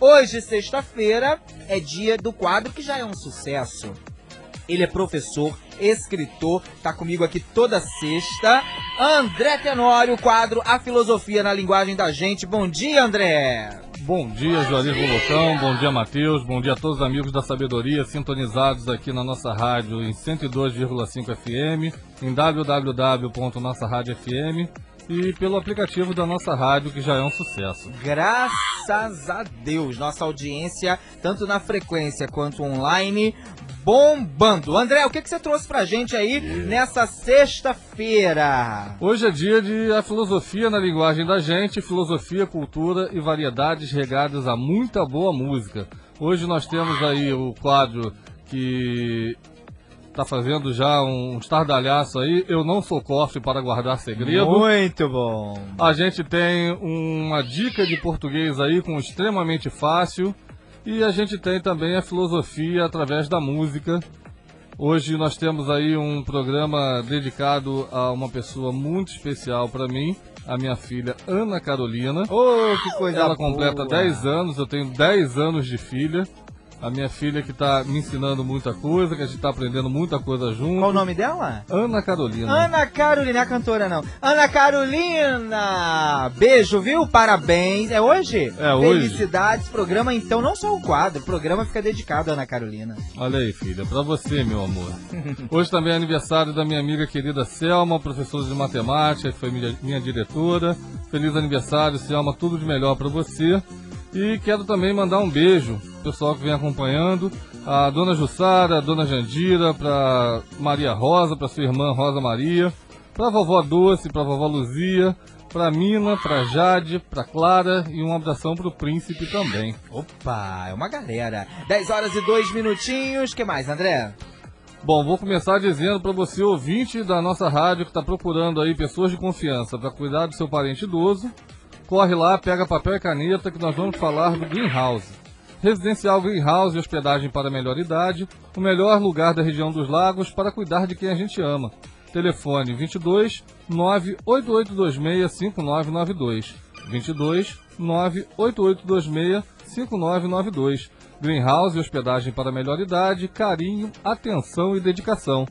Hoje, sexta-feira, é dia do quadro que já é um sucesso. Ele é professor, escritor, tá comigo aqui toda sexta. André Tenório, quadro A Filosofia na Linguagem da Gente. Bom dia, André! Bom dia, Juarez Bolotão. Bom dia, Matheus. Bom dia a todos os amigos da sabedoria sintonizados aqui na nossa rádio em 102,5 FM, em www.nossaradiofm e pelo aplicativo da nossa rádio, que já é um sucesso. Graças a Deus, nossa audiência, tanto na frequência quanto online, bombando. André, o que, que você trouxe pra gente aí nessa sexta-feira? Hoje é dia de a filosofia na linguagem da gente, filosofia, cultura e variedades regadas a muita boa música. Hoje nós temos aí o quadro que tá fazendo já um estardalhaço aí. Eu não sou cofre para guardar segredo. Muito bom. A gente tem uma dica de português aí com extremamente fácil. E a gente tem também a filosofia através da música. Hoje nós temos aí um programa dedicado a uma pessoa muito especial para mim, a minha filha Ana Carolina. Oh, que coisa Ela boa. completa 10 anos, eu tenho 10 anos de filha. A minha filha que está me ensinando muita coisa, que a gente está aprendendo muita coisa junto. Qual o nome dela? Ana Carolina. Ana Carolina, não é a cantora não. Ana Carolina! Beijo, viu? Parabéns. É hoje? É hoje. Felicidades. Programa, então, não só o quadro, o programa fica dedicado a Ana Carolina. Olha aí, filha, pra você, meu amor. Hoje também é aniversário da minha amiga querida Selma, professora de matemática, que foi minha, minha diretora. Feliz aniversário, Selma, tudo de melhor pra você. E quero também mandar um beijo pro pessoal que vem acompanhando, a dona Jussara, a dona Jandira, pra Maria Rosa, pra sua irmã Rosa Maria, pra vovó Doce, pra vovó Luzia, pra Mina, pra Jade, pra Clara e um abração pro príncipe também. Opa, é uma galera. 10 horas e 2 minutinhos. que mais, André? Bom, vou começar dizendo para você, ouvinte da nossa rádio, que está procurando aí pessoas de confiança para cuidar do seu parente idoso, corre lá, pega papel e caneta que nós vamos falar do Greenhouse. Residencial Greenhouse e hospedagem para melhor idade, o melhor lugar da região dos lagos para cuidar de quem a gente ama. Telefone 22 98826 5992. 22 98826 5992. Greenhouse e hospedagem para melhor idade, carinho, atenção e dedicação.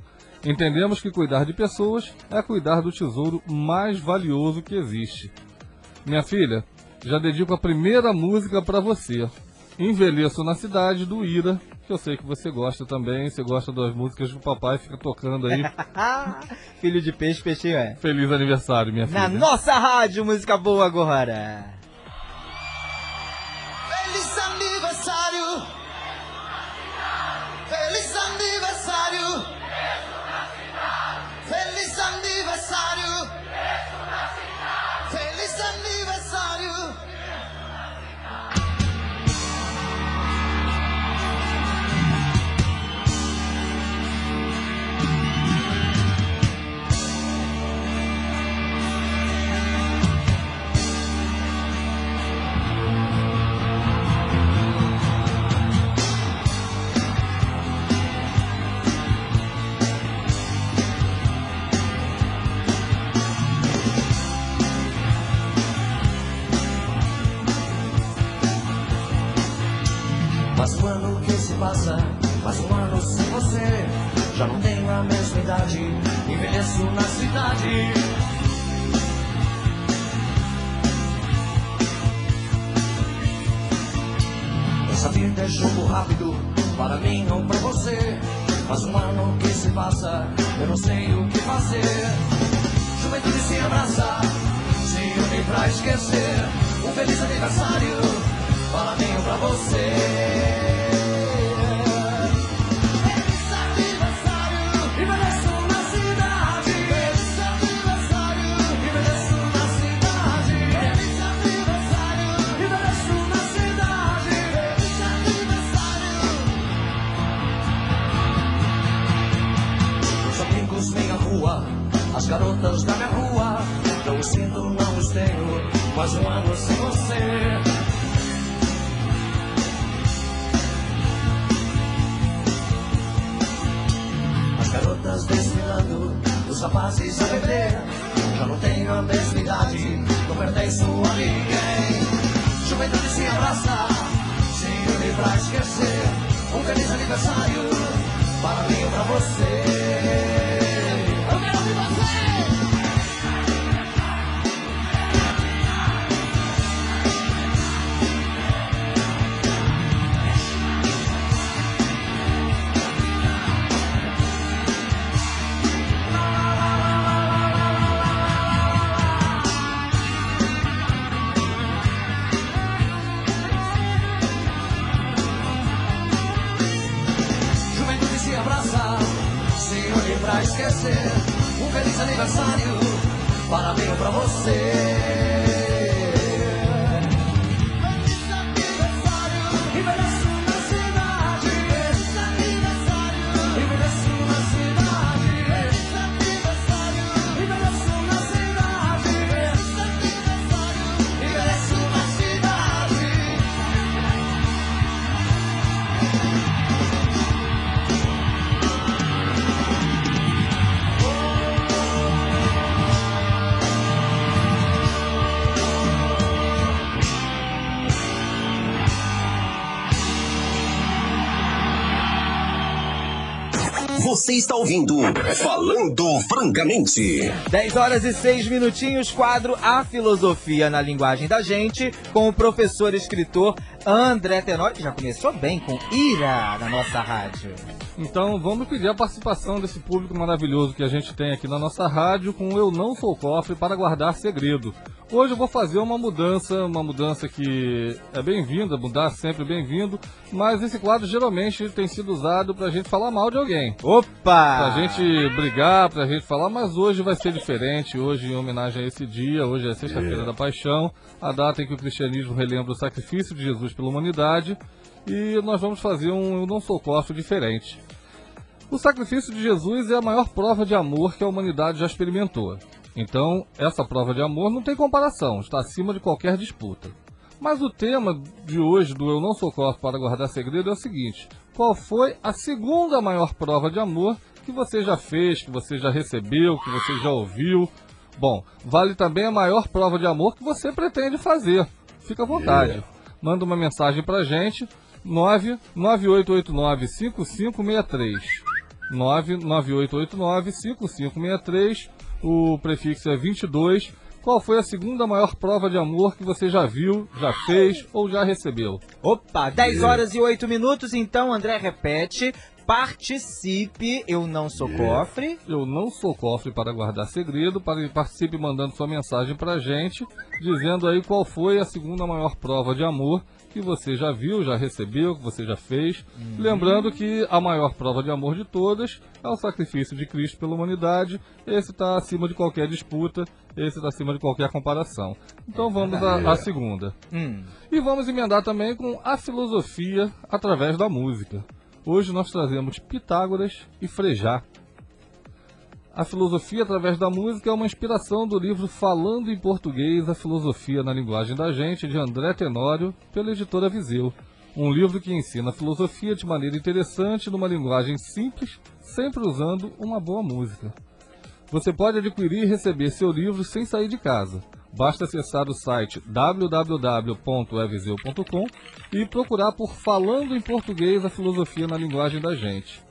Entendemos que cuidar de pessoas é cuidar do tesouro mais valioso que existe. Minha filha, já dedico a primeira música para você. Envelheço na cidade do Ira, que eu sei que você gosta também, você gosta das músicas que o papai fica tocando aí. Filho de peixe, peixinho é. Feliz aniversário, minha Na filha. nossa rádio, música boa agora. Feliz aniversário! Feliz aniversário! Feliz aniversário! Rapazes a beber. Já não tenho a mesma idade, não pertenço a ninguém. juventude se abraça, se une pra esquecer. Um feliz aniversário para mim ou pra você. Aniversário para mim ou pra você. Está ouvindo Falando Francamente. 10 horas e 6 minutinhos, quadro A Filosofia na Linguagem da Gente, com o professor escritor André Tenório, que já começou bem com Ira na nossa rádio. Então vamos pedir a participação desse público maravilhoso que a gente tem aqui na nossa rádio com Eu Não Sou Cofre para Guardar Segredo. Hoje eu vou fazer uma mudança, uma mudança que é bem-vinda, mudar sempre bem-vindo, mas esse quadro geralmente tem sido usado para a gente falar mal de alguém. Opa! Pra gente brigar, pra gente falar, mas hoje vai ser diferente. Hoje, em homenagem a esse dia, hoje é Sexta-feira da Paixão, a data em que o cristianismo relembra o sacrifício de Jesus pela humanidade, e nós vamos fazer um Eu Não Sou Cofre diferente. O sacrifício de Jesus é a maior prova de amor que a humanidade já experimentou. Então, essa prova de amor não tem comparação, está acima de qualquer disputa. Mas o tema de hoje do Eu Não Sou Cofre para Guardar Segredo é o seguinte: qual foi a segunda maior prova de amor que você já fez, que você já recebeu, que você já ouviu? Bom, vale também a maior prova de amor que você pretende fazer. Fica à vontade. Manda uma mensagem pra gente, 99889-5563. 99889-5563. O prefixo é 22. Qual foi a segunda maior prova de amor que você já viu, já fez ou já recebeu? Opa, 10 horas e 8 minutos, então André repete. Participe, eu não sou cofre. Eu não sou cofre para guardar segredo. Para participe mandando sua mensagem pra gente, dizendo aí qual foi a segunda maior prova de amor que você já viu, já recebeu, que você já fez. Lembrando que a maior prova de amor de todas é o sacrifício de Cristo pela humanidade. Esse está acima de qualquer disputa, esse está acima de qualquer comparação. Então vamos à à segunda. Hum. E vamos emendar também com a filosofia através da música. Hoje nós trazemos Pitágoras e Frejá. A filosofia através da música é uma inspiração do livro Falando em Português, a Filosofia na Linguagem da Gente, de André Tenório, pela editora Viseu. Um livro que ensina a filosofia de maneira interessante, numa linguagem simples, sempre usando uma boa música. Você pode adquirir e receber seu livro sem sair de casa. Basta acessar o site www.eviseu.com e procurar por Falando em Português a Filosofia na Linguagem da Gente.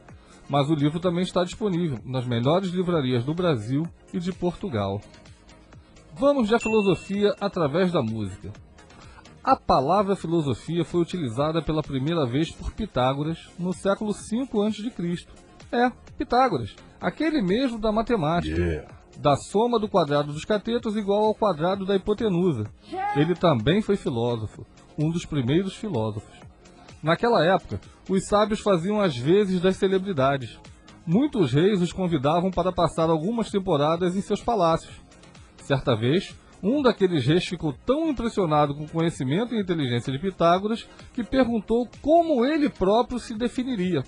Mas o livro também está disponível nas melhores livrarias do Brasil e de Portugal. Vamos de filosofia através da música. A palavra filosofia foi utilizada pela primeira vez por Pitágoras no século V a.C. É, Pitágoras, aquele mesmo da matemática. Da soma do quadrado dos catetos igual ao quadrado da hipotenusa. Ele também foi filósofo, um dos primeiros filósofos. Naquela época, os sábios faziam as vezes das celebridades. Muitos reis os convidavam para passar algumas temporadas em seus palácios. Certa vez, um daqueles reis ficou tão impressionado com o conhecimento e inteligência de Pitágoras que perguntou como ele próprio se definiria.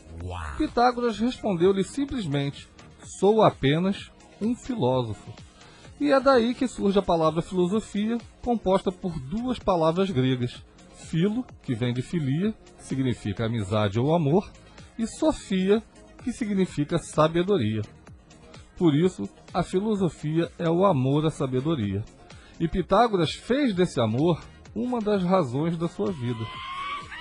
Pitágoras respondeu-lhe simplesmente: Sou apenas um filósofo. E é daí que surge a palavra filosofia, composta por duas palavras gregas: filo, que vem de filia, significa amizade ou amor, e sofia, que significa sabedoria. Por isso, a filosofia é o amor à sabedoria. E Pitágoras fez desse amor uma das razões da sua vida.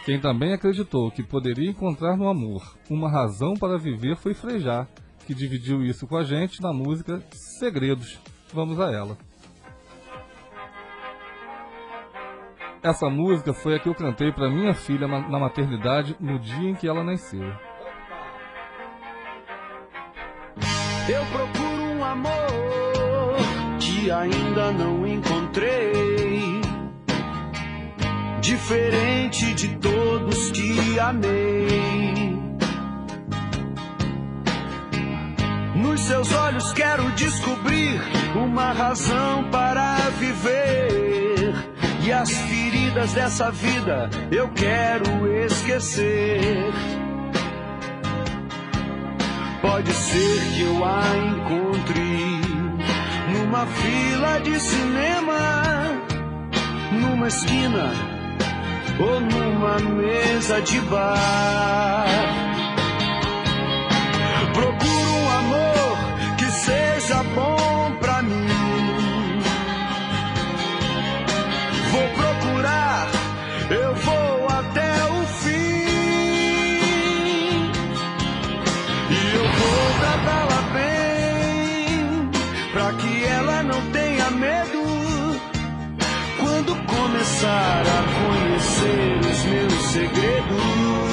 Quem também acreditou que poderia encontrar no amor uma razão para viver foi Frejá, que dividiu isso com a gente na música Segredos. Vamos a ela. Essa música foi a que eu cantei para minha filha na maternidade no dia em que ela nasceu. Eu procuro um amor que ainda não encontrei. Diferente de todos que amei. Nos seus olhos quero descobrir uma razão para viver. E as feridas dessa vida eu quero esquecer. Pode ser que eu a encontre numa fila de cinema, numa esquina ou numa mesa de bar. Procuro Vou procurar, eu vou até o fim. E eu vou tratá-la bem, pra que ela não tenha medo. Quando começar a conhecer os meus segredos.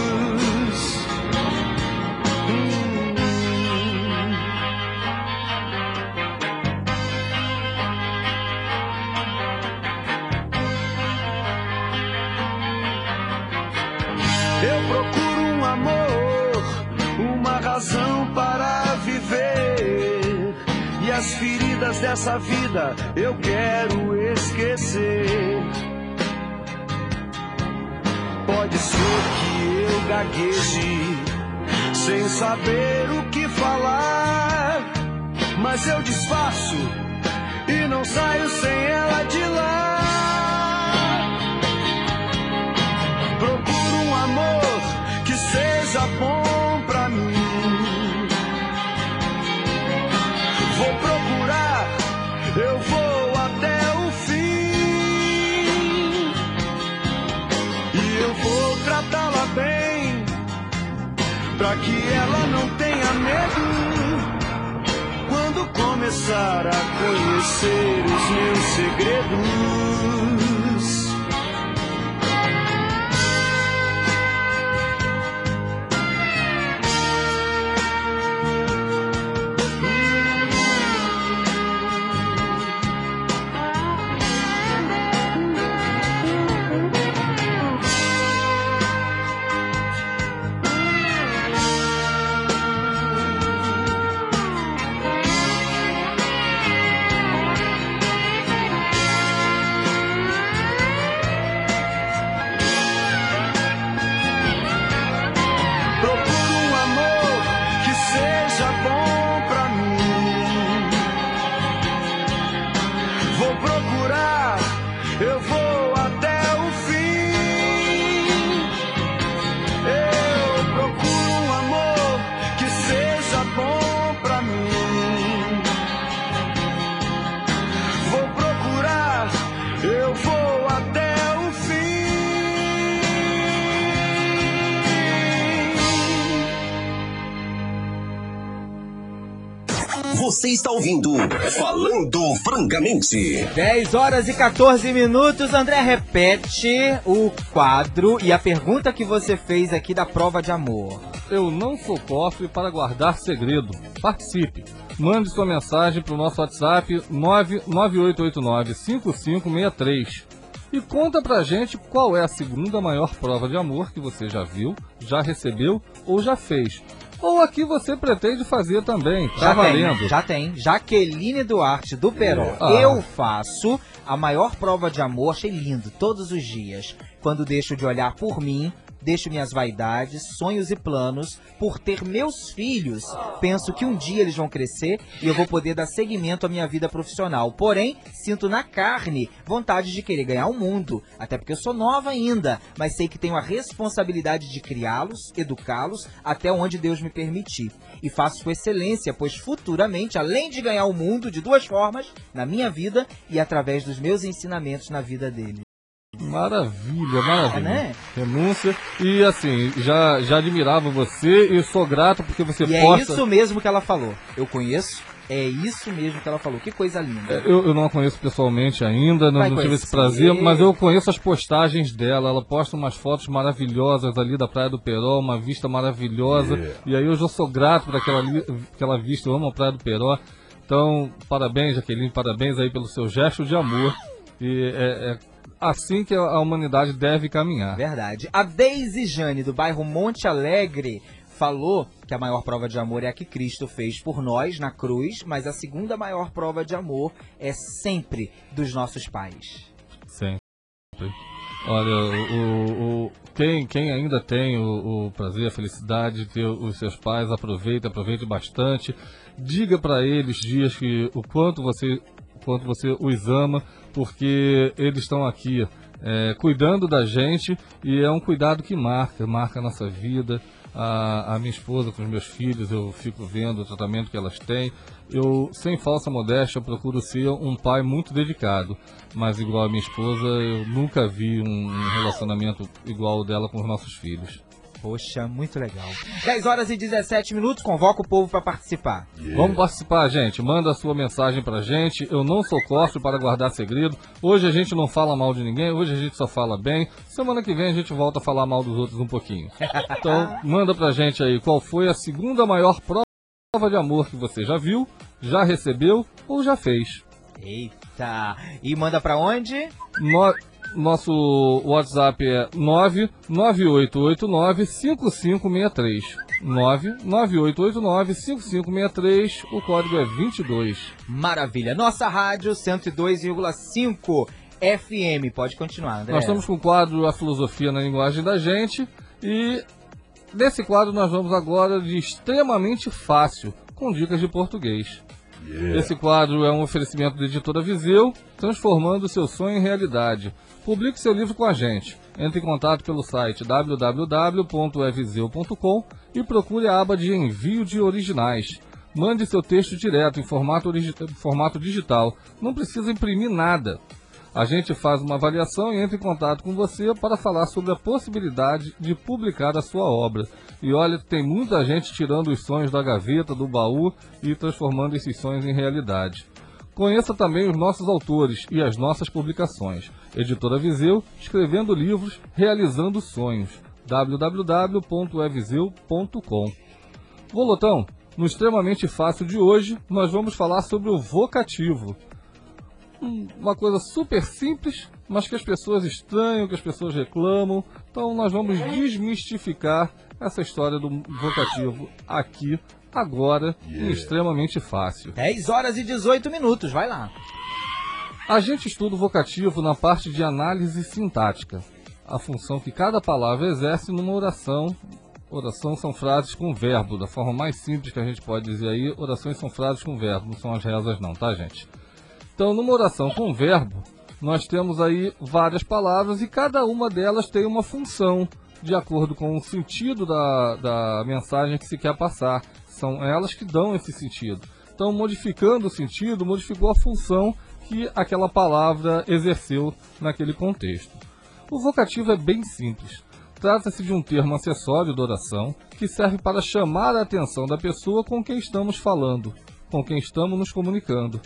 Dessa vida eu quero esquecer. Pode ser que eu gagueje, sem saber o que falar. Mas eu disfarço e não saio sem ela de lá. Procuro um amor que seja bom pra que ela não tenha medo. Quando começar a conhecer os meus segredos. Ouvindo Falando Francamente. 10 horas e 14 minutos. André, repete o quadro e a pergunta que você fez aqui da prova de amor. Eu não sou cofre para guardar segredo. Participe. Mande sua mensagem para o nosso WhatsApp 998895563 e conta pra gente qual é a segunda maior prova de amor que você já viu, já recebeu ou já fez. Ou a que você pretende fazer também. Tá já valendo. tem, já tem. Jaqueline Duarte do Peró. Ah. Eu faço a maior prova de amor, achei lindo, todos os dias. Quando deixo de olhar por mim, deixo minhas vaidades, sonhos e planos por ter meus filhos. Penso que um dia eles vão crescer e eu vou poder dar seguimento à minha vida profissional. Porém, sinto na carne vontade de querer ganhar o mundo, até porque eu sou nova ainda, mas sei que tenho a responsabilidade de criá-los, educá-los até onde Deus me permitir. E faço com excelência, pois futuramente, além de ganhar o mundo de duas formas, na minha vida e através dos meus ensinamentos na vida dele. Maravilha, maravilha. É, né? Renúncia. E assim, já, já admirava você e sou grato porque você E é posta. isso mesmo que ela falou. Eu conheço, é isso mesmo que ela falou. Que coisa linda. Eu, eu não a conheço pessoalmente ainda, não, não tive esse prazer, mas eu conheço as postagens dela. Ela posta umas fotos maravilhosas ali da Praia do Peró, uma vista maravilhosa. E aí eu já sou grato por aquela, aquela vista, eu amo a Praia do Peró. Então, parabéns, Jaqueline, parabéns aí pelo seu gesto de amor. E é, é assim que a- humanidade deve caminhar. Verdade. A Daisy Jane, do bairro Monte Alegre, falou que a maior prova de amor é a que Cristo fez por nós na cruz, mas a segunda maior prova de amor é sempre dos nossos pais. Sempre. Olha, o, o- quem, quem ainda tem o, o prazer, a felicidade de ter os seus pais, aproveite, aproveite bastante. Diga para eles dias que o quanto você, o quanto você os ama, porque eles estão aqui é, cuidando da gente e é um cuidado que marca, marca a nossa vida. A, a minha esposa com os meus filhos, eu fico vendo o tratamento que elas têm. Eu, sem falsa modéstia, procuro ser um pai muito dedicado. Mas igual a minha esposa, eu nunca vi um, relacionamento igual o dela com os nossos filhos. Poxa, muito legal. 10 horas e 17 minutos, convoca o povo para participar. Vamos participar, gente. Manda a sua mensagem pra gente. Eu não sou cofre para guardar segredo. Hoje a gente não fala mal de ninguém, hoje a gente só fala bem. Semana que vem a gente volta a falar mal dos outros um pouquinho. Então, manda pra gente aí qual foi a segunda maior prova de amor que você já viu, já recebeu ou já fez. Eita! E manda pra onde? No- nosso WhatsApp é 99889-5563. 99889-5563. O código é 22. Maravilha. Nossa rádio 102,5 FM. Pode continuar, André. Nós estamos com o quadro A Filosofia na Linguagem da Gente. E nesse quadro nós vamos agora de extremamente fácil, com dicas de português. Esse quadro é um oferecimento da editora Viseu, transformando seu sonho em realidade. Publique seu livro com a gente. Entre em contato pelo site www.eviseu.com e procure a aba de envio de originais. Mande seu texto direto em formato, formato digital. Não precisa imprimir nada. A gente faz uma avaliação e entra em contato com você para falar sobre a possibilidade de publicar a sua obra. E olha, tem muita gente tirando os sonhos da gaveta, do baú e transformando esses sonhos em realidade. Conheça também os nossos autores e as nossas publicações. Editora Viseu, escrevendo livros, realizando sonhos. www.eviseu.com Volotão, no extremamente fácil de hoje, nós vamos falar sobre o vocativo um- uma coisa super simples, mas que as pessoas estranham, que as pessoas reclamam. Então nós vamos desmistificar essa história do vocativo aqui, agora, em extremamente fácil. 10 horas e 18 minutos, vai lá. A gente estuda o vocativo na parte de análise sintática, a função que cada palavra exerce numa oração. Oração são frases com verbo, da forma mais simples que a gente pode dizer aí, orações são frases com verbo, não são as rezas não, tá gente? Então, numa oração com verbo, nós temos aí várias palavras e cada uma delas tem uma função de acordo com o sentido da, da mensagem que se quer passar. São elas que dão esse sentido. Então, modificando o sentido, modificou a função que aquela palavra exerceu naquele contexto. O vocativo é bem simples. Trata-se de um termo acessório da oração que serve para chamar a atenção da pessoa com quem estamos falando, com quem estamos nos comunicando.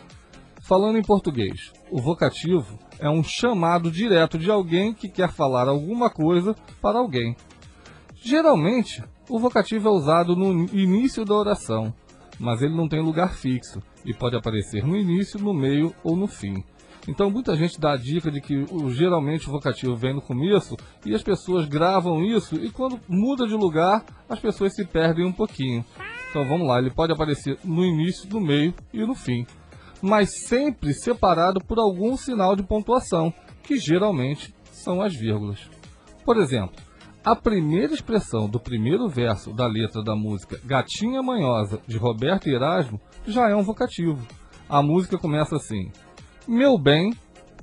Falando em português, o vocativo é um chamado direto de alguém que quer falar alguma coisa para alguém. Geralmente, o vocativo é usado no início da oração, mas ele não tem lugar fixo e pode aparecer no início, no meio ou no fim. Então muita gente dá a dica de que geralmente o vocativo vem no começo e as pessoas gravam isso e quando muda de lugar as pessoas se perdem um pouquinho. Então vamos lá, ele pode aparecer no início, no meio e no fim mas sempre separado por algum sinal de pontuação, que geralmente são as vírgulas. Por exemplo, a primeira expressão do primeiro verso da letra da música Gatinha Manhosa, de Roberto Erasmo, já é um vocativo. A música começa assim: Meu bem,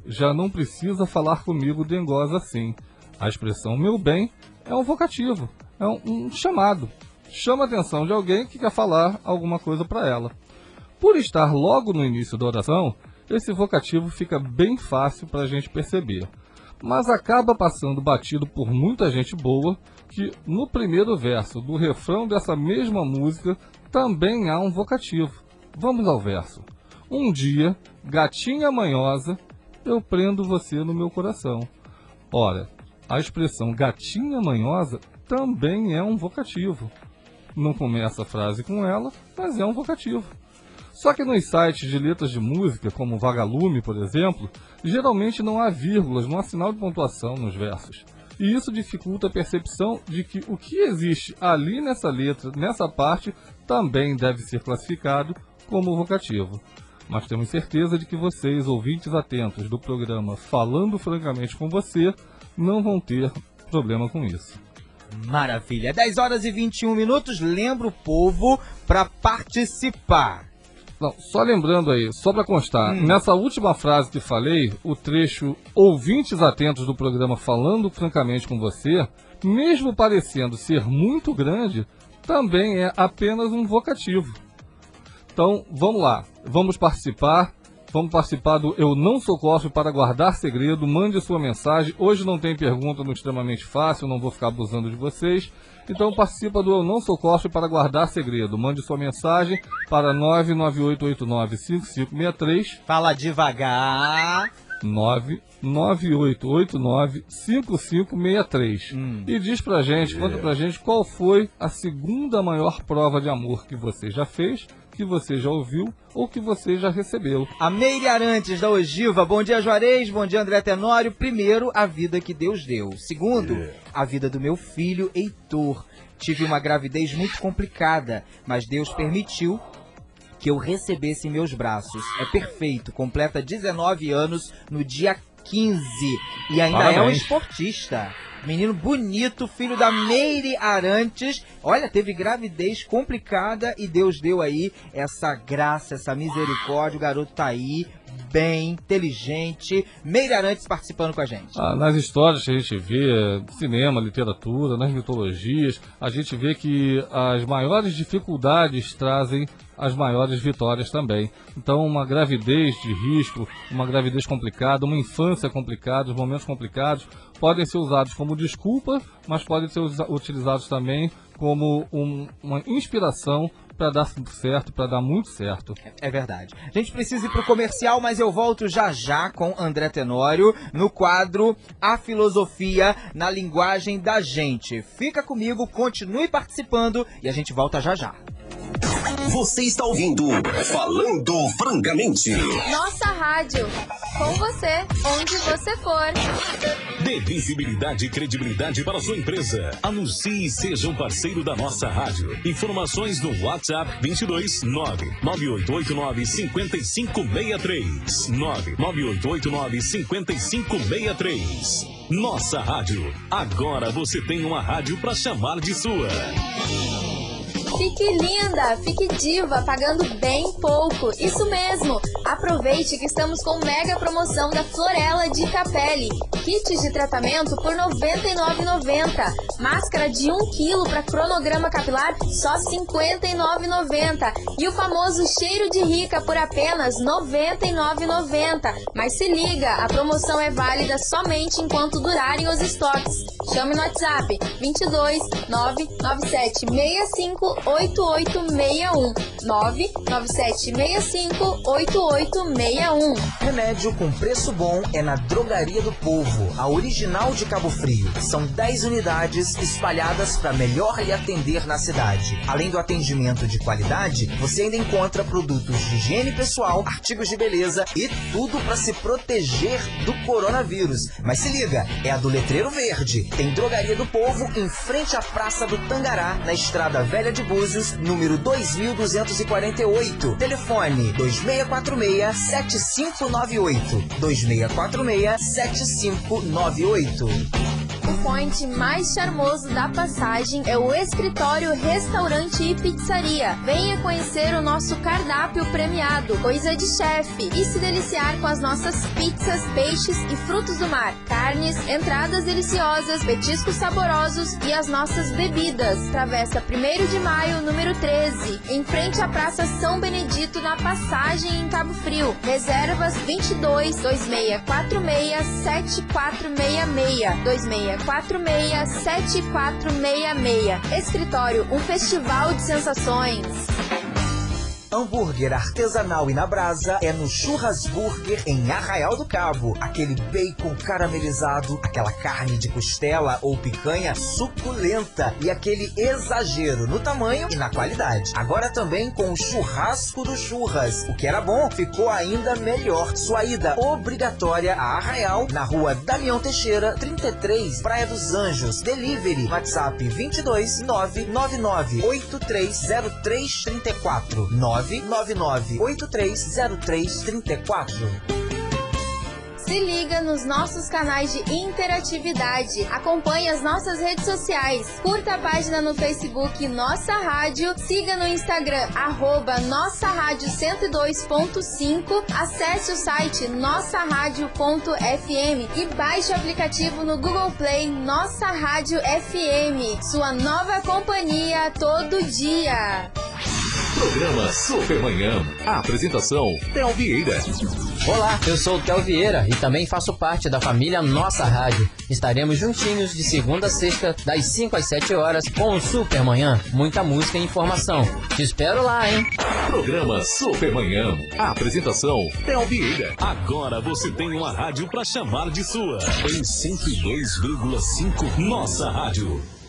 já não precisa falar comigo dengosa assim. A expressão meu bem é um vocativo, é um, um chamado. Chama a atenção de alguém que quer falar alguma coisa para ela. Por estar logo no início da oração, esse vocativo fica bem fácil para a gente perceber. Mas acaba passando batido por muita gente boa que no primeiro verso do refrão dessa mesma música também há um vocativo. Vamos ao verso. Um dia, gatinha manhosa, eu prendo você no meu coração. Ora, a expressão gatinha manhosa também é um vocativo. Não começa a frase com ela, mas é um vocativo. Só que nos sites de letras de música, como Vagalume, por exemplo, geralmente não há vírgulas, não há sinal de pontuação nos versos. E isso dificulta a percepção de que o que existe ali nessa letra, nessa parte, também deve ser classificado como vocativo. Mas temos certeza de que vocês, ouvintes atentos do programa Falando Francamente com Você, não vão ter problema com isso. Maravilha. 10 horas e 21 minutos. Lembra o povo para participar. Não, só lembrando aí, só para constar, nessa última frase que falei, o trecho ouvintes atentos do programa falando francamente com você, mesmo parecendo ser muito grande, também é apenas um vocativo. Então, vamos lá, vamos participar. Vamos participar do Eu Não Sou Cospe para guardar segredo. Mande sua mensagem. Hoje não tem pergunta no extremamente fácil, não vou ficar abusando de vocês. Então participa do Eu Não Sou Cospe para guardar segredo. Mande sua mensagem para 998895563 Fala devagar. 998895563 Hum. e diz pra gente, conta pra gente qual foi a segunda maior prova de amor que você já fez, que você já ouviu ou que você já recebeu. A Meire Arantes da Ogiva. Bom dia, Juarez. Bom dia, André Tenório. Primeiro, a vida que Deus deu. Segundo, a vida do meu filho, Heitor. Tive uma gravidez muito complicada, mas Deus permitiu que eu recebesse em meus braços. É perfeito. Completa 19 anos no dia 15. E ainda é um Parabéns. esportista. Menino bonito, filho da Meire Arantes. Olha, teve gravidez complicada e Deus deu aí essa graça, essa misericórdia. O garoto tá aí, bem, inteligente. Meire Arantes participando com a gente. Ah, nas histórias que a gente vê, cinema, literatura, nas mitologias, a gente vê que as maiores dificuldades trazem as maiores vitórias também. Então, uma gravidez de risco, uma gravidez complicada, uma infância complicada, os momentos complicados podem ser usados como desculpa, mas podem ser utilizados também como um- uma inspiração para dar certo, para dar muito certo. É verdade. A gente precisa ir pro comercial, mas eu volto já já com André Tenório no quadro A Filosofia na Linguagem da Gente. Fica comigo, continue participando e a gente volta já já. Você está ouvindo Falando Francamente. Nossa rádio. Com você, onde você for. Dê visibilidade e credibilidade para sua empresa. Anuncie e seja um parceiro da nossa rádio. Informações no WhatsApp 22 99889 5563. 99889 5563. Nossa rádio. Agora você tem uma rádio para chamar de sua. Fique linda, fique diva, pagando bem pouco. Isso mesmo. Aproveite que estamos com mega promoção da Florela de Capelli. Kits de tratamento por R$ 99,90. Máscara de 1 kg para cronograma capilar só R$ 59,90. E o famoso cheiro de rica por apenas R$ 99,90. Mas se liga, a promoção é válida somente enquanto durarem os estoques. Chame no WhatsApp 22 997 65 8861 997 65 8861 Remédio com preço bom é na Drogaria do Povo, a original de Cabo Frio. São 10 unidades espalhadas para melhor lhe atender na cidade. Além do atendimento de qualidade, você ainda encontra produtos de higiene pessoal, artigos de beleza e tudo para se proteger do coronavírus. Mas se liga, é a do Letreiro Verde. Tem Drogaria do Povo em frente à Praça do Tangará, na Estrada Velha de Búzios, número 2248. Telefone 2646-7598. 2646-7598. O point mais charmoso da passagem é o escritório, restaurante e pizzaria. Venha conhecer o nosso cardápio premiado, coisa de chefe, e se deliciar com as nossas pizzas, peixes e frutos do mar, carnes, entradas deliciosas, petiscos saborosos e as nossas bebidas. Travessa 1 de maio, número 13, em frente à Praça São Benedito, na passagem em Cabo Frio. Reservas 22 2646 7466 2646 7466. Escritório, um festival de sensações. Hambúrguer artesanal e na brasa é no Churrasburger em Arraial do Cabo. Aquele bacon caramelizado, aquela carne de costela ou picanha suculenta e aquele exagero no tamanho e na qualidade. Agora também com o churrasco do Churras. O que era bom ficou ainda melhor. Sua ida obrigatória a Arraial, na rua Damião Teixeira, 33, Praia dos Anjos. Delivery, WhatsApp 22 999 830334 999 830334 Se liga nos nossos canais de interatividade. Acompanhe as nossas redes sociais. Curta a página no Facebook Nossa Rádio. Siga no Instagram, arroba Nossa Rádio 102.5. Acesse o site nossarádio.fm e baixe o aplicativo no Google Play Nossa Rádio FM. Sua nova companhia todo dia. Programa Supermanhã. A apresentação, Theo Vieira. Olá, eu sou o Theo Vieira e também faço parte da família Nossa Rádio. Estaremos juntinhos de segunda a sexta, das 5 às 7 horas, com o Supermanhã. Muita música e informação. Te espero lá, hein? Programa Supermanhã. A apresentação, Theo Vieira. Agora você tem uma rádio para chamar de sua. Em 102,5 Nossa Rádio.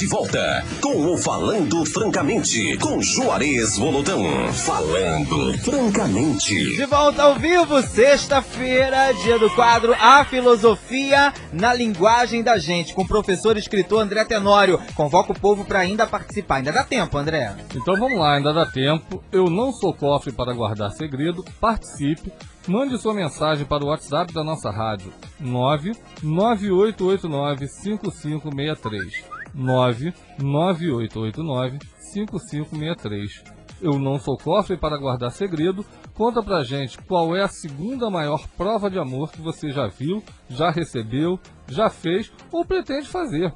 De volta com o Falando Francamente, com Juarez Volotão. Falando Francamente. De volta ao vivo, sexta-feira, dia do quadro A Filosofia na Linguagem da Gente, com o professor e escritor André Tenório. Convoca o povo para ainda participar. Ainda dá tempo, André. Então vamos lá, ainda dá tempo. Eu não sou cofre para guardar segredo. Participe. Mande sua mensagem para o WhatsApp da nossa rádio 998895563. 998895563. Eu não sou cofre para guardar segredo. Conta pra gente qual é a segunda maior prova de amor que você já viu, já recebeu, já fez ou pretende fazer.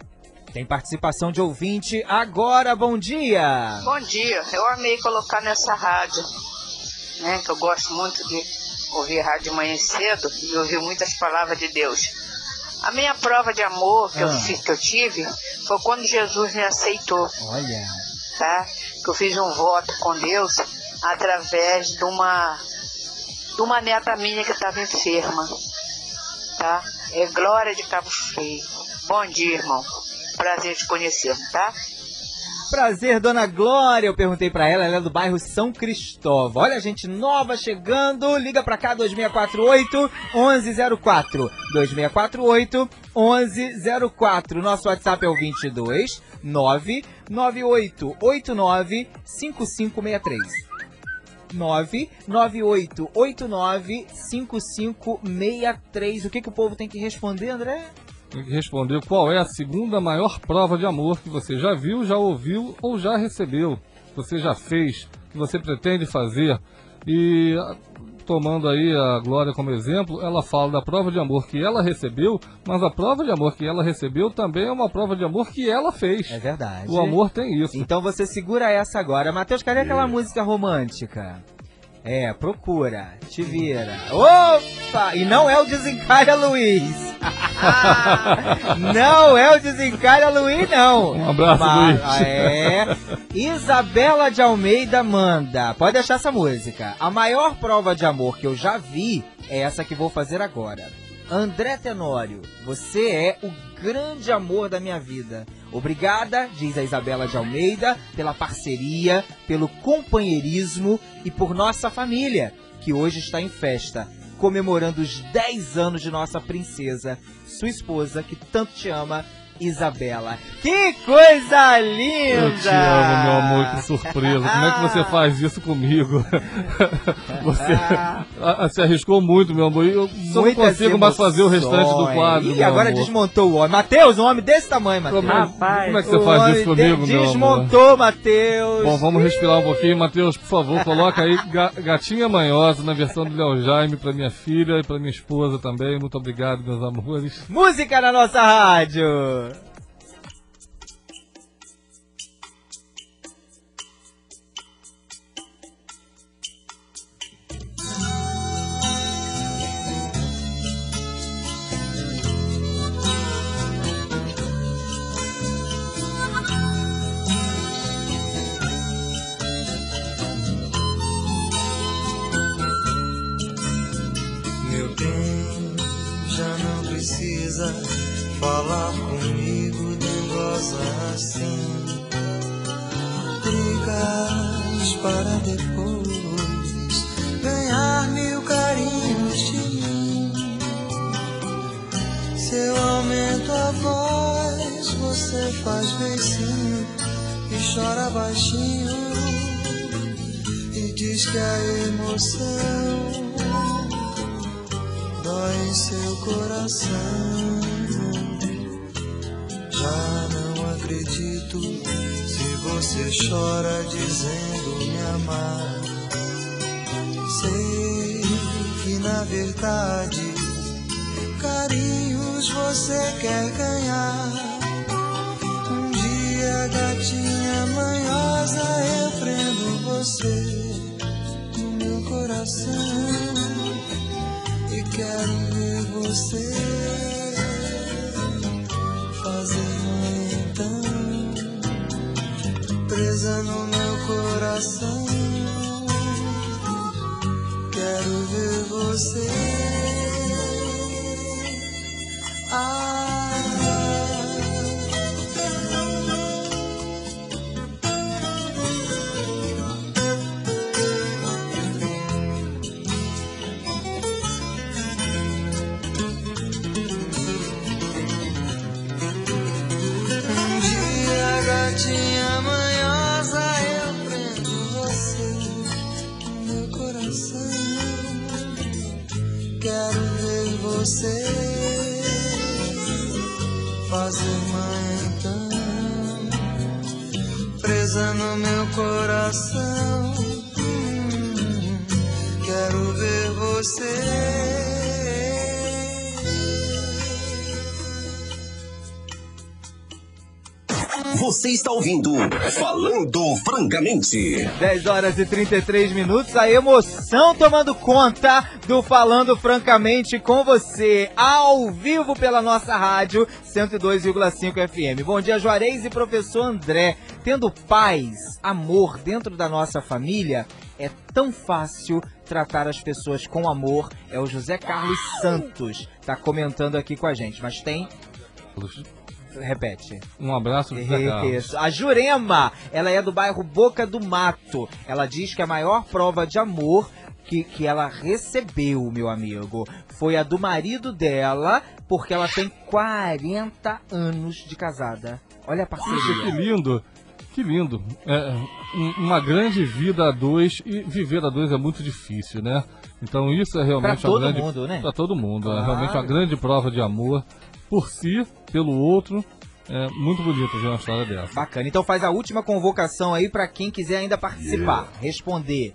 Tem participação de ouvinte agora, bom dia! Bom dia, eu amei colocar nessa rádio, né? Que eu gosto muito de ouvir rádio de manhã cedo e ouvir muitas palavras de Deus. A minha prova de amor que, eu, Ah. fiz- que eu tive foi quando Jesus me aceitou, Olha, tá? Que eu fiz um voto com Deus através de uma, de uma neta minha que estava enferma, tá? É Glória de Cabo Frio. Bom dia, irmão. Prazer te conhecer, tá? Prazer, dona Glória. Eu perguntei pra ela, ela é do bairro São Cristóvão. Olha, gente nova chegando. Liga pra cá, 2648 1104. 2648 1104. Nosso WhatsApp é o 22 99889 5563. 998895563. O que, que o povo tem que responder, André? Tem que responder qual é a segunda maior prova de amor que você já viu, já ouviu ou já recebeu. Que você já fez, que você pretende fazer. E ah, tomando aí a Glória como exemplo, ela fala da prova de amor que ela recebeu, mas a prova de amor que ela recebeu também é uma prova de amor que ela fez. É verdade. O amor tem isso. Então você segura essa agora. Matheus, cadê aquela música romântica? É, procura, te vira. Opa! E não é o Desencalha Luiz. não é o Desencalha Luiz, não. Um abraço, Mas- Luiz. É. Isabela de Almeida manda. Pode deixar essa música. A maior prova de amor que eu já vi é essa que vou fazer agora. André Tenório, você é o grande amor da minha vida. Obrigada, diz a Isabela de Almeida, pela parceria, pelo companheirismo e por nossa família, que hoje está em festa, comemorando os 10 anos de nossa princesa, sua esposa, que tanto te ama Isabela. Que coisa linda! Eu te amo, meu amor, que surpresa. Como é que você faz isso comigo? Você ah, se arriscou muito, meu amor. e Eu só não consigo mais fazer o restante do quadro. Ih, meu agora amor. desmontou o homem. Matheus, um homem desse tamanho, Matheus. Como, é- como é que você faz isso comigo, meu amor? Desmontou, Matheus. Bom, vamos respirar um pouquinho. Matheus, por favor, coloca aí Ga- Gatinha Manhosa na versão do Léo Jaime pra minha filha e pra minha esposa também. Muito obrigado, meus amores. Música na nossa rádio. Precisa falar comigo dengosa assim. Brigas para depois ganhar mil carinhos de mim. Se eu aumento a voz, você faz beicinho e chora baixinho e diz que a emoção em seu coração. Já não acredito se você chora dizendo me amar. Sei que na verdade carinhos você quer ganhar. Um dia, gatinha manhosa, eu prendo você no meu coração quero ver você fazer então presa no meu coração. Quero ver você. Um você fazer mãe então, presa no meu coração. Hum, Quero ver você. Você está ouvindo Falando Francamente. 10 horas e 33 minutos, a emoção tomando conta do Falando Francamente com você, ao vivo pela nossa rádio 102,5 FM. Bom dia, Juarez e professor André. Tendo paz, amor dentro da nossa família, é tão fácil tratar as pessoas com amor. É o José Carlos Santos, tá comentando aqui com a gente, mas tem... Repete. Um abraço, Carlos. Isso. A Jurema, ela é do bairro Boca do Mato. Ela diz que a maior prova de amor que, que ela recebeu, meu amigo, foi a do marido dela, porque ela tem 40 anos de casada. Olha a Puxa, que parceria. lindo. Que lindo. É, um- uma grande vida a dois e viver a dois é muito difícil, né? Então isso é realmente Pra todo uma grande mundo, né? Pra todo mundo, é Claro. realmente uma grande prova de amor por si, pelo outro. É muito bonito ver uma história dessa. Bacana. Então faz a última convocação aí pra quem quiser ainda participar, responder.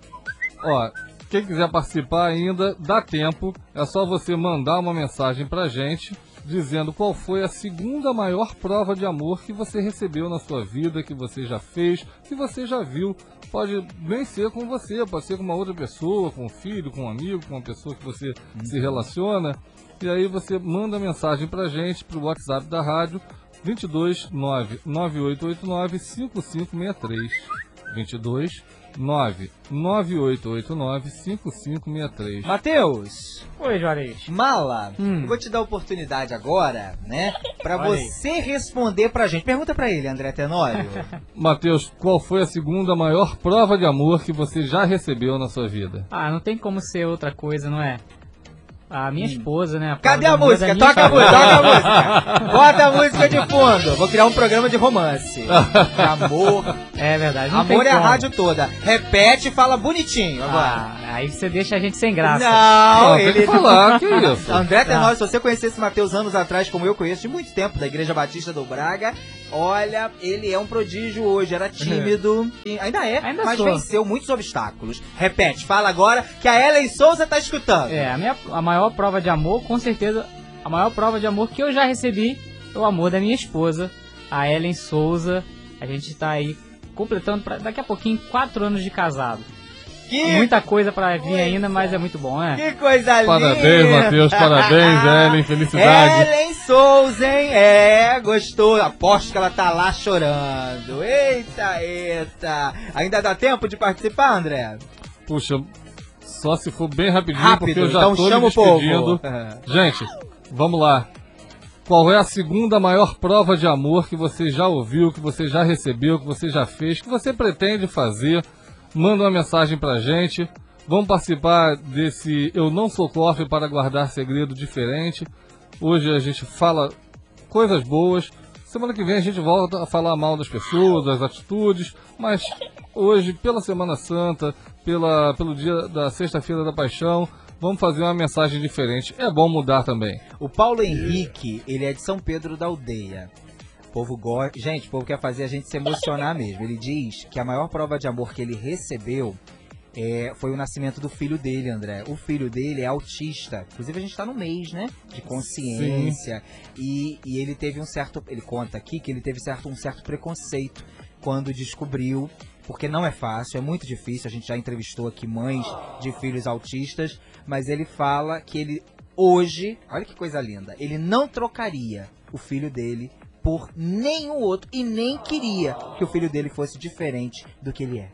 Ó, quem quiser participar ainda, dá tempo. É só você mandar uma mensagem pra gente dizendo qual foi a segunda maior prova de amor que você recebeu na sua vida, que você já fez, que você já viu. Pode nem ser com você, pode ser com uma outra pessoa, com um filho, com um amigo, com uma pessoa que você se relaciona. E aí você manda mensagem pra gente pro WhatsApp da rádio 22 99889 5563. 22 99889 5563. Matheus! Oi, Juarez. Mala, eu vou te dar a oportunidade agora, né? Pra Olha aí. você responder pra gente. Pergunta pra ele, André Tenório. Matheus, qual foi a segunda maior prova de amor que você já recebeu na sua vida? Ah, não tem como ser outra coisa, não é? A minha esposa, né? Cadê a de música? Toca a música, toca a música. Bota a música de fundo. Vou criar um programa de romance. Amor. É verdade. Amor é a rádio toda. Repete e fala bonitinho agora. Ah, aí você deixa a gente sem graça. Não, ele falar, que isso? André. Tenório, se você conhecesse Matheus anos atrás, como eu conheço de muito tempo, da Igreja Batista do Braga, olha, ele é um prodígio hoje, era tímido, e ainda é, Ainda mas sou. venceu muitos obstáculos. Repete, fala agora que a Ellen Souza tá escutando. É, a, minha, a maior prova de amor, com certeza, a maior prova de amor que eu já recebi é o amor da minha esposa, a Ellen Souza. A gente tá aí completando pra, daqui a pouquinho quatro anos de casado. Que, Muita coisa pra vir ainda, mas é muito bom, né? que coisa linda! Parabéns, Matheus, parabéns, Ellen, felicidade. Ellen Souza, hein? É, gostou. Aposto que ela tá lá chorando. Eita, eita. Ainda dá tempo de participar, André? Puxa, só se for bem rapidinho, Rápido, porque eu já então tô chama me o povo. despedindo. Gente, vamos lá. Qual é a segunda maior prova de amor que você já ouviu, que você já recebeu, que você já fez, que você pretende fazer? Manda uma mensagem pra gente. Vamos participar desse Eu Não Sou Cofre para Guardar Segredo Diferente. Hoje a gente fala coisas boas. Semana que vem a gente volta a falar mal das pessoas, das atitudes, mas hoje, pela Semana Santa, pela, pelo dia da Sexta-feira da Paixão, vamos fazer uma mensagem diferente. É bom mudar também. O Paulo Henrique, ele é de São Pedro da Aldeia. O povo gosta. Gente, o povo quer fazer a gente se emocionar mesmo. Ele diz que a maior prova de amor que ele recebeu é, foi o nascimento do filho dele, André. O filho dele é autista. Inclusive, a gente tá no mês, né? De consciência. E, e ele teve um certo. Ele conta aqui que ele teve certo, um certo preconceito quando descobriu. Porque não é fácil, é muito difícil. A gente já entrevistou aqui mães de filhos autistas. Mas ele fala que ele hoje, olha que coisa linda, ele não trocaria o filho dele por nenhum outro e nem queria que o filho dele fosse diferente do que ele é.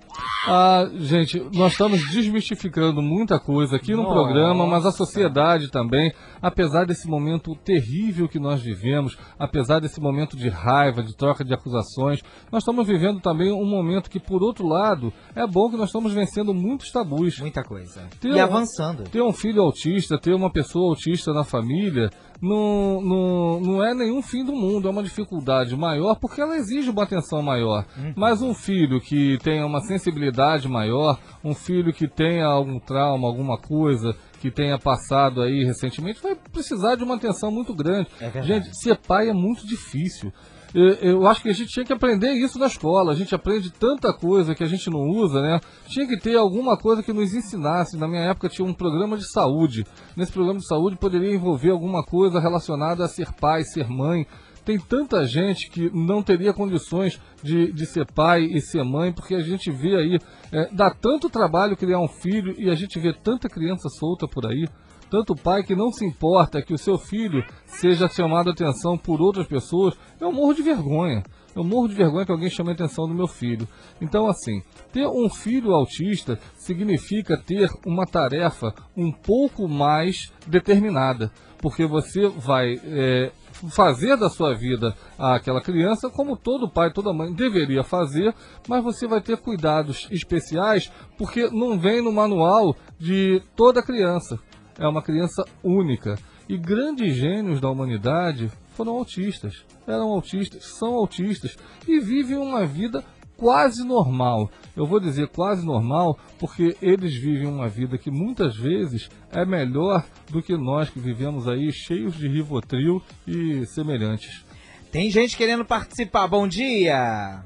Ah, gente, nós estamos desmistificando muita coisa aqui no Nossa. programa, mas a sociedade também, apesar desse momento terrível que nós vivemos, apesar desse momento de raiva, de troca de acusações, nós estamos vivendo também um momento que, por outro lado, é bom que nós estamos vencendo muitos tabus. Muita coisa. Ter e um- avançando. Ter um filho autista, ter uma pessoa autista na família, não, não, não é nenhum fim do mundo, é uma dificuldade maior porque ela exige uma atenção maior. Mas um filho que tenha uma sensibilidade maior, um filho que tenha algum trauma, alguma coisa que tenha passado aí recentemente, vai precisar de uma atenção muito grande. É. Gente, ser pai é muito difícil. Eu, acho que a gente tinha que aprender isso na escola. A gente aprende tanta coisa que a gente não usa, né? Tinha que ter alguma coisa que nos ensinasse. Na minha época tinha um programa de saúde. Nesse programa de saúde poderia envolver alguma coisa relacionada a ser pai, ser mãe. Tem tanta gente que não teria condições de, de ser pai e ser mãe, porque a gente vê aí, é, dá tanto trabalho criar um filho e a gente vê tanta criança solta por aí tanto pai que não se importa que o seu filho seja chamado a atenção por outras pessoas, eu morro de vergonha. Eu morro de vergonha que alguém chame a atenção do meu filho. Então, assim, ter um filho autista significa ter uma tarefa um pouco mais determinada, porque você vai é, fazer da sua vida aquela criança como todo pai, toda mãe deveria fazer, mas você vai ter cuidados especiais porque não vem no manual de toda criança é uma criança única. E grandes gênios da humanidade foram autistas. Eram autistas, são autistas e vivem uma vida quase normal. Eu vou dizer quase normal porque eles vivem uma vida que muitas vezes é melhor do que nós que vivemos aí cheios de rivotril e semelhantes. Tem gente querendo participar. Bom dia!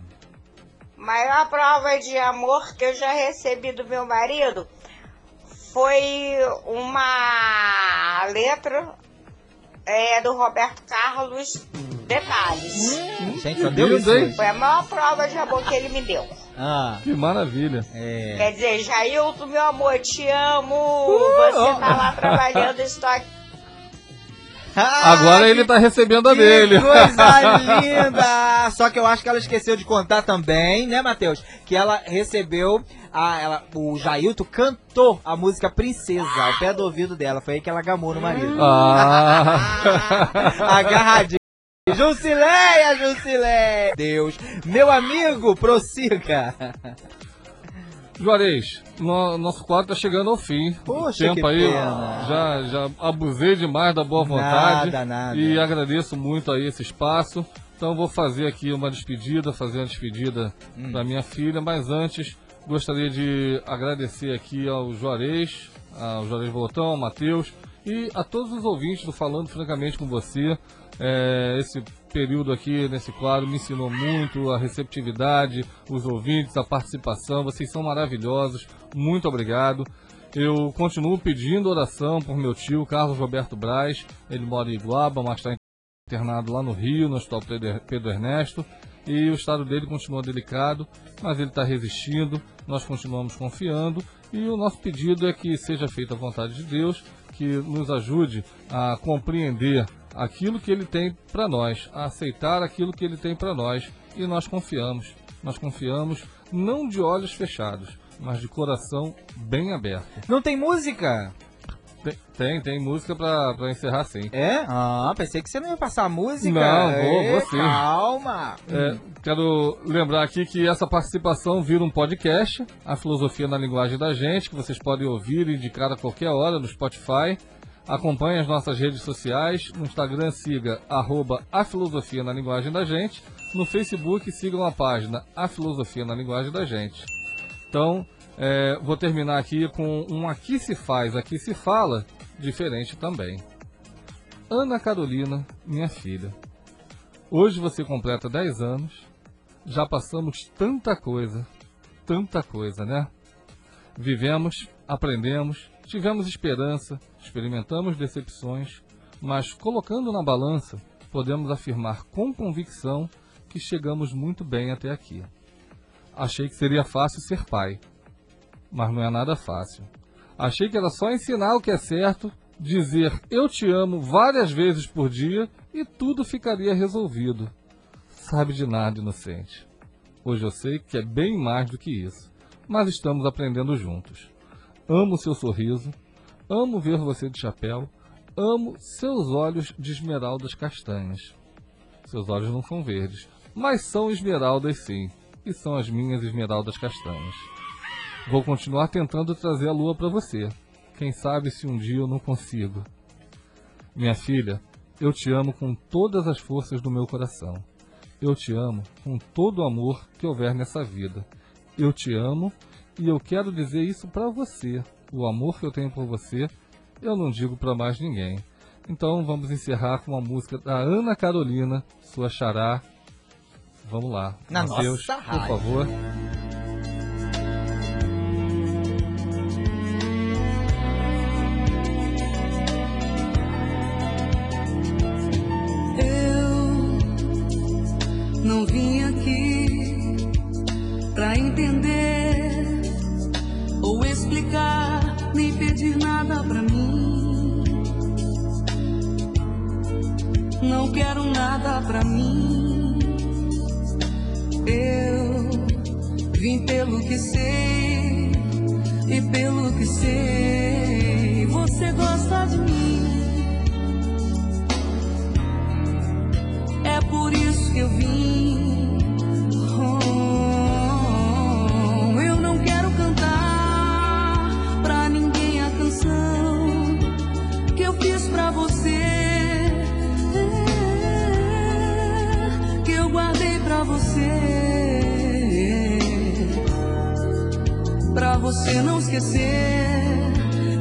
Maior prova de amor que eu já recebi do meu marido foi uma letra é, do Roberto Carlos Detalhes. Gente, só deu isso. Foi a maior prova de amor que ele me deu. Ah, Que maravilha. é. Quer dizer, Jailton, meu amor, te amo. Você tá lá trabalhando, estou aqui. Agora ele tá recebendo a Que dele. coisa linda! Só que eu acho que ela esqueceu de contar também, né, Matheus? Que ela recebeu. A, ela, o Jailton cantou a música Princesa ao pé do ouvido dela. Foi aí que ela gamou no marido. Ah. Agarradinho. Jusileia, Jusileia! Deus. Meu amigo, prossiga. Juarez, no- nosso quadro está chegando ao fim. Poxa, tempo que aí, pena. já, já abusei demais da boa vontade. Nada, nada. E agradeço muito aí esse espaço. Então vou fazer aqui uma despedida, fazer uma despedida Hum. para minha filha, mas antes gostaria de agradecer aqui ao Juarez, ao Juarez Voltão, ao Matheus e a todos os ouvintes do Falando Francamente com você. É, esse período aqui nesse quadro me ensinou muito a receptividade, os ouvintes, a participação. Vocês são maravilhosos. Muito obrigado. Eu continuo pedindo oração por meu tio Carlos Roberto Braz. Ele mora em Iguaba, mas está internado lá no Rio, no Hospital Pedro Ernesto. E o estado dele continua delicado, mas ele está resistindo. Nós continuamos confiando. E o nosso pedido é que seja feita a vontade de Deus, que nos ajude a compreender aquilo que ele tem para nós, a aceitar aquilo que ele tem para nós. E nós confiamos. Nós confiamos não de olhos fechados, mas de coração bem aberto. Não tem música? Tem, tem, tem música pra, pra encerrar sim. É? Ah, pensei que você não ia passar a música. Não, vou, Ê, vou sim. Calma. É, quero lembrar aqui que essa participação vira um podcast, a filosofia na linguagem da gente, que vocês podem ouvir e indicar a qualquer hora no Spotify. Acompanhe as nossas redes sociais. No Instagram siga arroba a filosofia na linguagem da gente. No Facebook sigam a página A Filosofia na Linguagem da Gente. Então, é, vou terminar aqui com um Aqui se faz, aqui se fala, diferente também. Ana Carolina, minha filha. Hoje você completa 10 anos. Já passamos tanta coisa, tanta coisa, né? Vivemos, aprendemos, tivemos esperança, experimentamos decepções, mas colocando na balança, podemos afirmar com convicção que chegamos muito bem até aqui. Achei que seria fácil ser pai, mas não é nada fácil. Achei que era só ensinar o que é certo, dizer eu te amo várias vezes por dia e tudo ficaria resolvido. Sabe de nada, inocente. Hoje eu sei que é bem mais do que isso, mas estamos aprendendo juntos. Amo seu sorriso, amo ver você de chapéu, amo seus olhos de esmeraldas castanhas. Seus olhos não são verdes, mas são esmeraldas sim, e são as minhas esmeraldas castanhas. Vou continuar tentando trazer a lua para você. Quem sabe se um dia eu não consigo. Minha filha, eu te amo com todas as forças do meu coração. Eu te amo com todo o amor que houver nessa vida. Eu te amo e eu quero dizer isso para você. O amor que eu tenho por você, eu não digo para mais ninguém. Então vamos encerrar com uma música da Ana Carolina, sua xará. Vamos lá. Na Mateus, nossa por rádio. favor.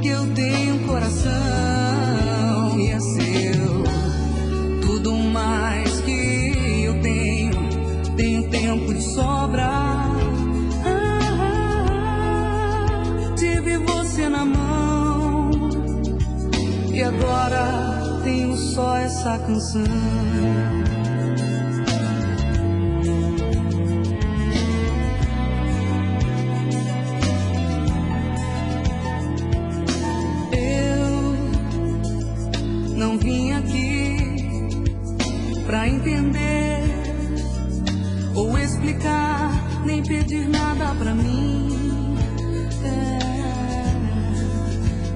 Que eu tenho um coração e é seu tudo mais que eu tenho. Tenho tempo de sobra. Ah, tive você na mão e agora tenho só essa canção. Pedir nada pra mim. É,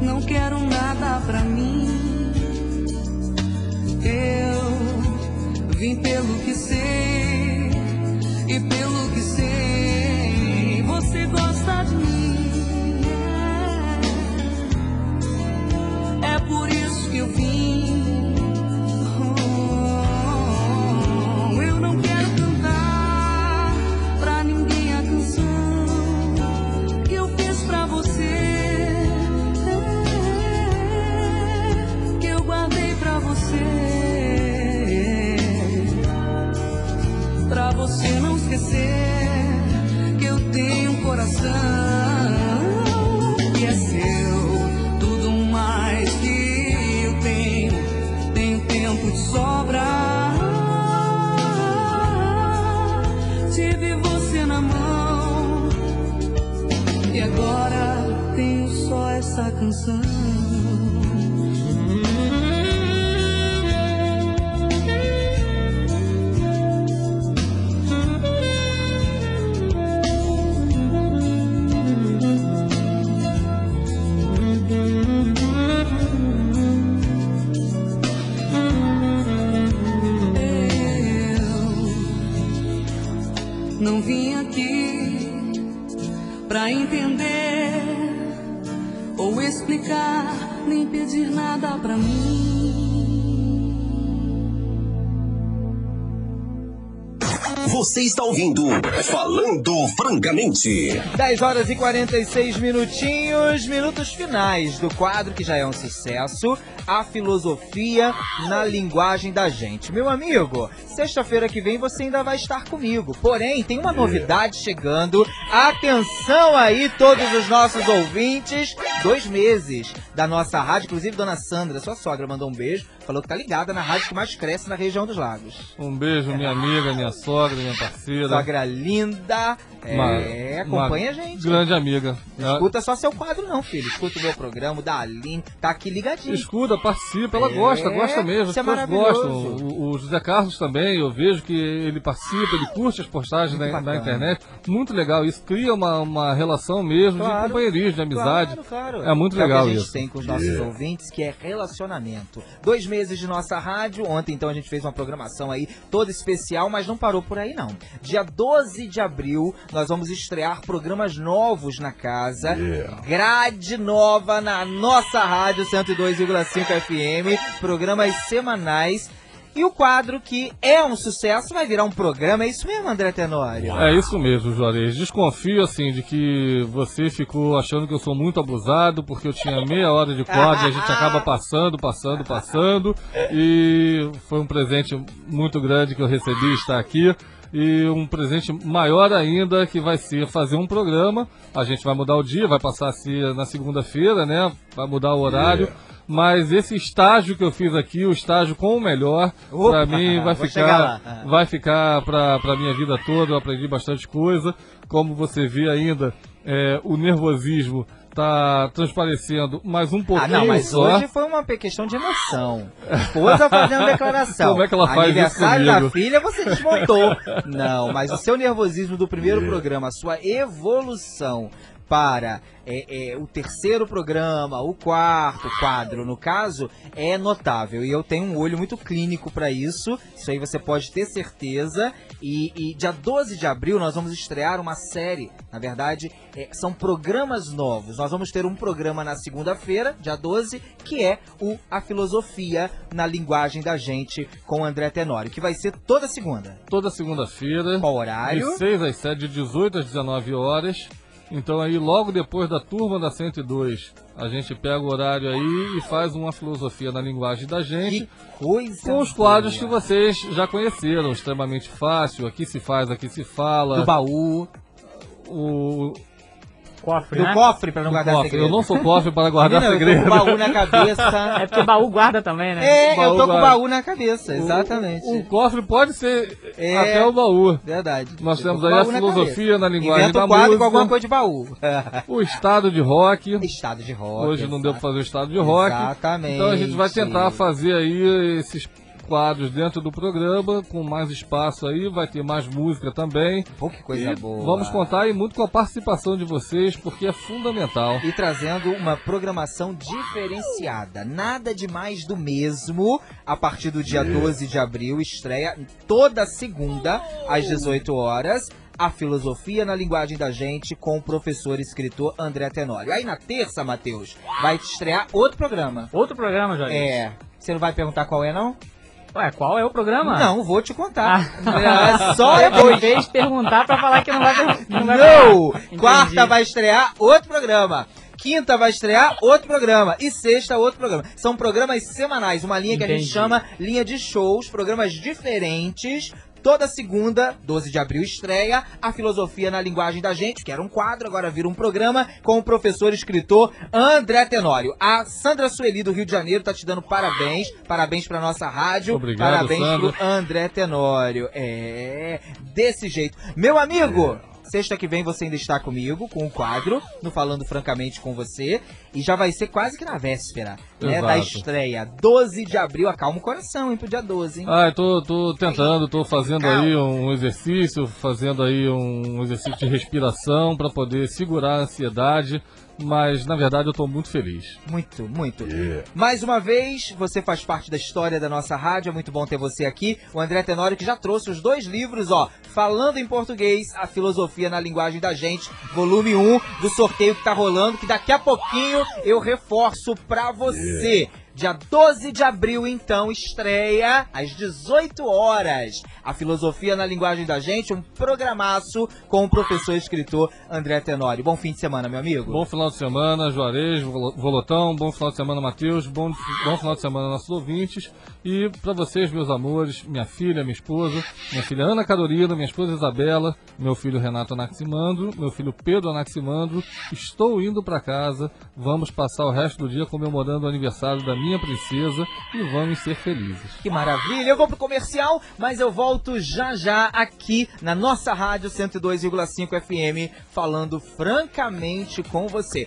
não quero nada pra mim. Eu vim pelo que sei que eu tenho um coração que é seu, tudo mais que eu tenho, tenho tempo de sobra. Tive você na mão e agora tenho só essa canção. Pra entender ou explicar, nem pedir nada pra mim. Você está ouvindo Falando Francamente. 10 horas e 46 minutinhos, minutos finais do quadro que já é um sucesso, a filosofia na linguagem da gente. Meu amigo, sexta-feira que vem você ainda vai estar comigo. Porém, tem uma novidade chegando. Atenção aí, todos os nossos ouvintes. Dois meses da nossa rádio, inclusive Dona Sandra, sua sogra, mandou um beijo. Falou que tá ligada na rádio que mais cresce na região dos lagos. Um beijo, minha amiga, minha sogra, minha parceira. Sogra linda. É, acompanha a gente. Grande amiga. Não escuta só seu quadro, não, filho. Escuta o meu programa, o da Aline. Tá aqui ligadinho. Escuta, participa, ela É, gosta, gosta mesmo. isso é maravilhoso. gostam. O, o José Carlos também, eu vejo que ele participa, ele curte as postagens na, na internet. Muito legal isso. Cria uma, uma relação mesmo de Claro. companheirismo, de amizade. Claro, claro. É muito É legal isso. Tem com os nossos ouvintes, que é relacionamento. Dois meses de nossa rádio. Ontem, então, a gente fez uma programação aí toda especial, mas não parou por aí, não. Dia 12 de abril, nós vamos estrear programas novos na casa. Grade nova na nossa rádio 102,5 FM. Programas semanais. E o quadro que é um sucesso vai virar um programa. É isso mesmo, André Tenório? É isso mesmo, Juarez. Desconfio, assim, de que você ficou achando que eu sou muito abusado, porque eu tinha meia hora de quadro e a gente acaba passando, passando, passando. E foi um presente muito grande que eu recebi estar aqui. E um presente maior ainda, que vai ser fazer um programa. A gente vai mudar o dia, vai passar a ser na segunda-feira, né? Vai mudar o horário. Mas esse estágio que eu fiz aqui, o estágio com o melhor, Opa, pra mim vai ficar, vai ficar pra, pra minha vida toda. Eu aprendi bastante coisa. Como você vê ainda, é, o nervosismo tá transparecendo mais um pouquinho Ah, não, mas só. hoje foi uma questão de emoção. Esposa fazendo declaração. Como é que ela faz isso Aniversário da comigo? filha, você desmontou. Não, mas o seu nervosismo do primeiro programa, a sua evolução para é, é, o terceiro programa, o quarto quadro, no caso, é notável. E eu tenho um olho muito clínico para isso. Isso aí você pode ter certeza. E, e dia 12 de abril nós vamos estrear uma série. Na verdade, é, são programas novos. Nós vamos ter um programa na segunda-feira, dia 12, que é o A Filosofia na Linguagem da Gente com o André Tenório, que vai ser toda segunda. Toda segunda-feira. Qual horário? De 6 às 7, de 18 às 19 horas. Então aí logo depois da turma da 102, a gente pega o horário aí e faz uma filosofia na linguagem da gente. coisa com os quadros que vocês já conheceram, extremamente fácil, aqui se faz, aqui se fala. Do baú. O Cofre, Do né? cofre para não Do guardar cofre. segredo. Eu não sou cofre para guardar Menina, eu tô segredo. com o baú na cabeça. É porque baú guarda também, né? É, eu tô com baú na cabeça, exatamente. O, o cofre pode ser É. até o baú. Verdade. Nós tô temos aí a na filosofia cabeça. na linguagem Inventa da quadro música. com alguma coisa de baú. O estado de rock. Estado de rock. Hoje não deu pra fazer o estado de rock. Exatamente. Então a gente vai tentar fazer aí esses quadros dentro do programa, com mais espaço aí, vai ter mais música também. Pô, que coisa E boa. Vamos contar aí muito com a participação de vocês, porque é fundamental. E trazendo uma programação diferenciada. Nada de mais do mesmo. A partir do dia 12 de abril, estreia toda segunda, às 18 horas. A filosofia na linguagem da gente com o professor e escritor André Tenório. Aí na terça, Matheus, vai estrear outro programa. Outro programa, Jorge? É. Você não vai perguntar qual é, não? Ué, qual é o programa? Não, vou te contar. Ah. É só depois. fez perguntar pra falar que não vai, não vai Não! Quarta Entendi. vai estrear outro programa. Quinta vai estrear outro programa. E sexta, outro programa. São programas semanais. Uma linha que a gente Entendi. chama linha de shows, programas diferentes. Toda segunda, 12 de abril, estreia a Filosofia na Linguagem da Gente, que era um quadro, agora vira um programa, com o professor e escritor André Tenório. A Sandra Sueli, do Rio de Janeiro, tá te dando parabéns. Parabéns pra nossa rádio. Obrigado, parabéns Sandra. pro André Tenório. É, desse jeito. Meu amigo, sexta que vem você ainda está comigo, com o quadro, no Falando Francamente com você. E já vai ser quase que na véspera, né, da estreia. 12 de abril, acalma o coração, hein, pro dia 12, hein? Ah, eu tô, tô tentando, tô fazendo aí um exercício, fazendo aí um exercício de respiração para poder segurar a ansiedade, mas na verdade eu tô muito feliz. Muito, muito. Mais uma vez, você faz parte da história da nossa rádio, é muito bom ter você aqui. O André Tenório que já trouxe os dois livros, ó, Falando em Português, a Filosofia na Linguagem da Gente, volume 1 do sorteio que tá rolando, que daqui a pouquinho eu reforço pra você. Dia 12 de abril, então, estreia às 18 horas. A Filosofia na Linguagem da Gente, um programaço com o professor e escritor André Tenório. Bom fim de semana, meu amigo. Bom final de semana, Juarez, Vol- Volotão, bom final de semana, Matheus, bom, bom final de semana, nossos ouvintes. E para vocês, meus amores, minha filha, minha esposa, minha filha Ana Carolina, minha esposa Isabela, meu filho Renato Anaximandro, meu filho Pedro Anaximandro, estou indo para casa, vamos passar o resto do dia comemorando o aniversário da minha princesa e vamos ser felizes. Que maravilha! Eu vou pro comercial, mas eu volto já já aqui na nossa rádio 102,5 FM falando francamente com você.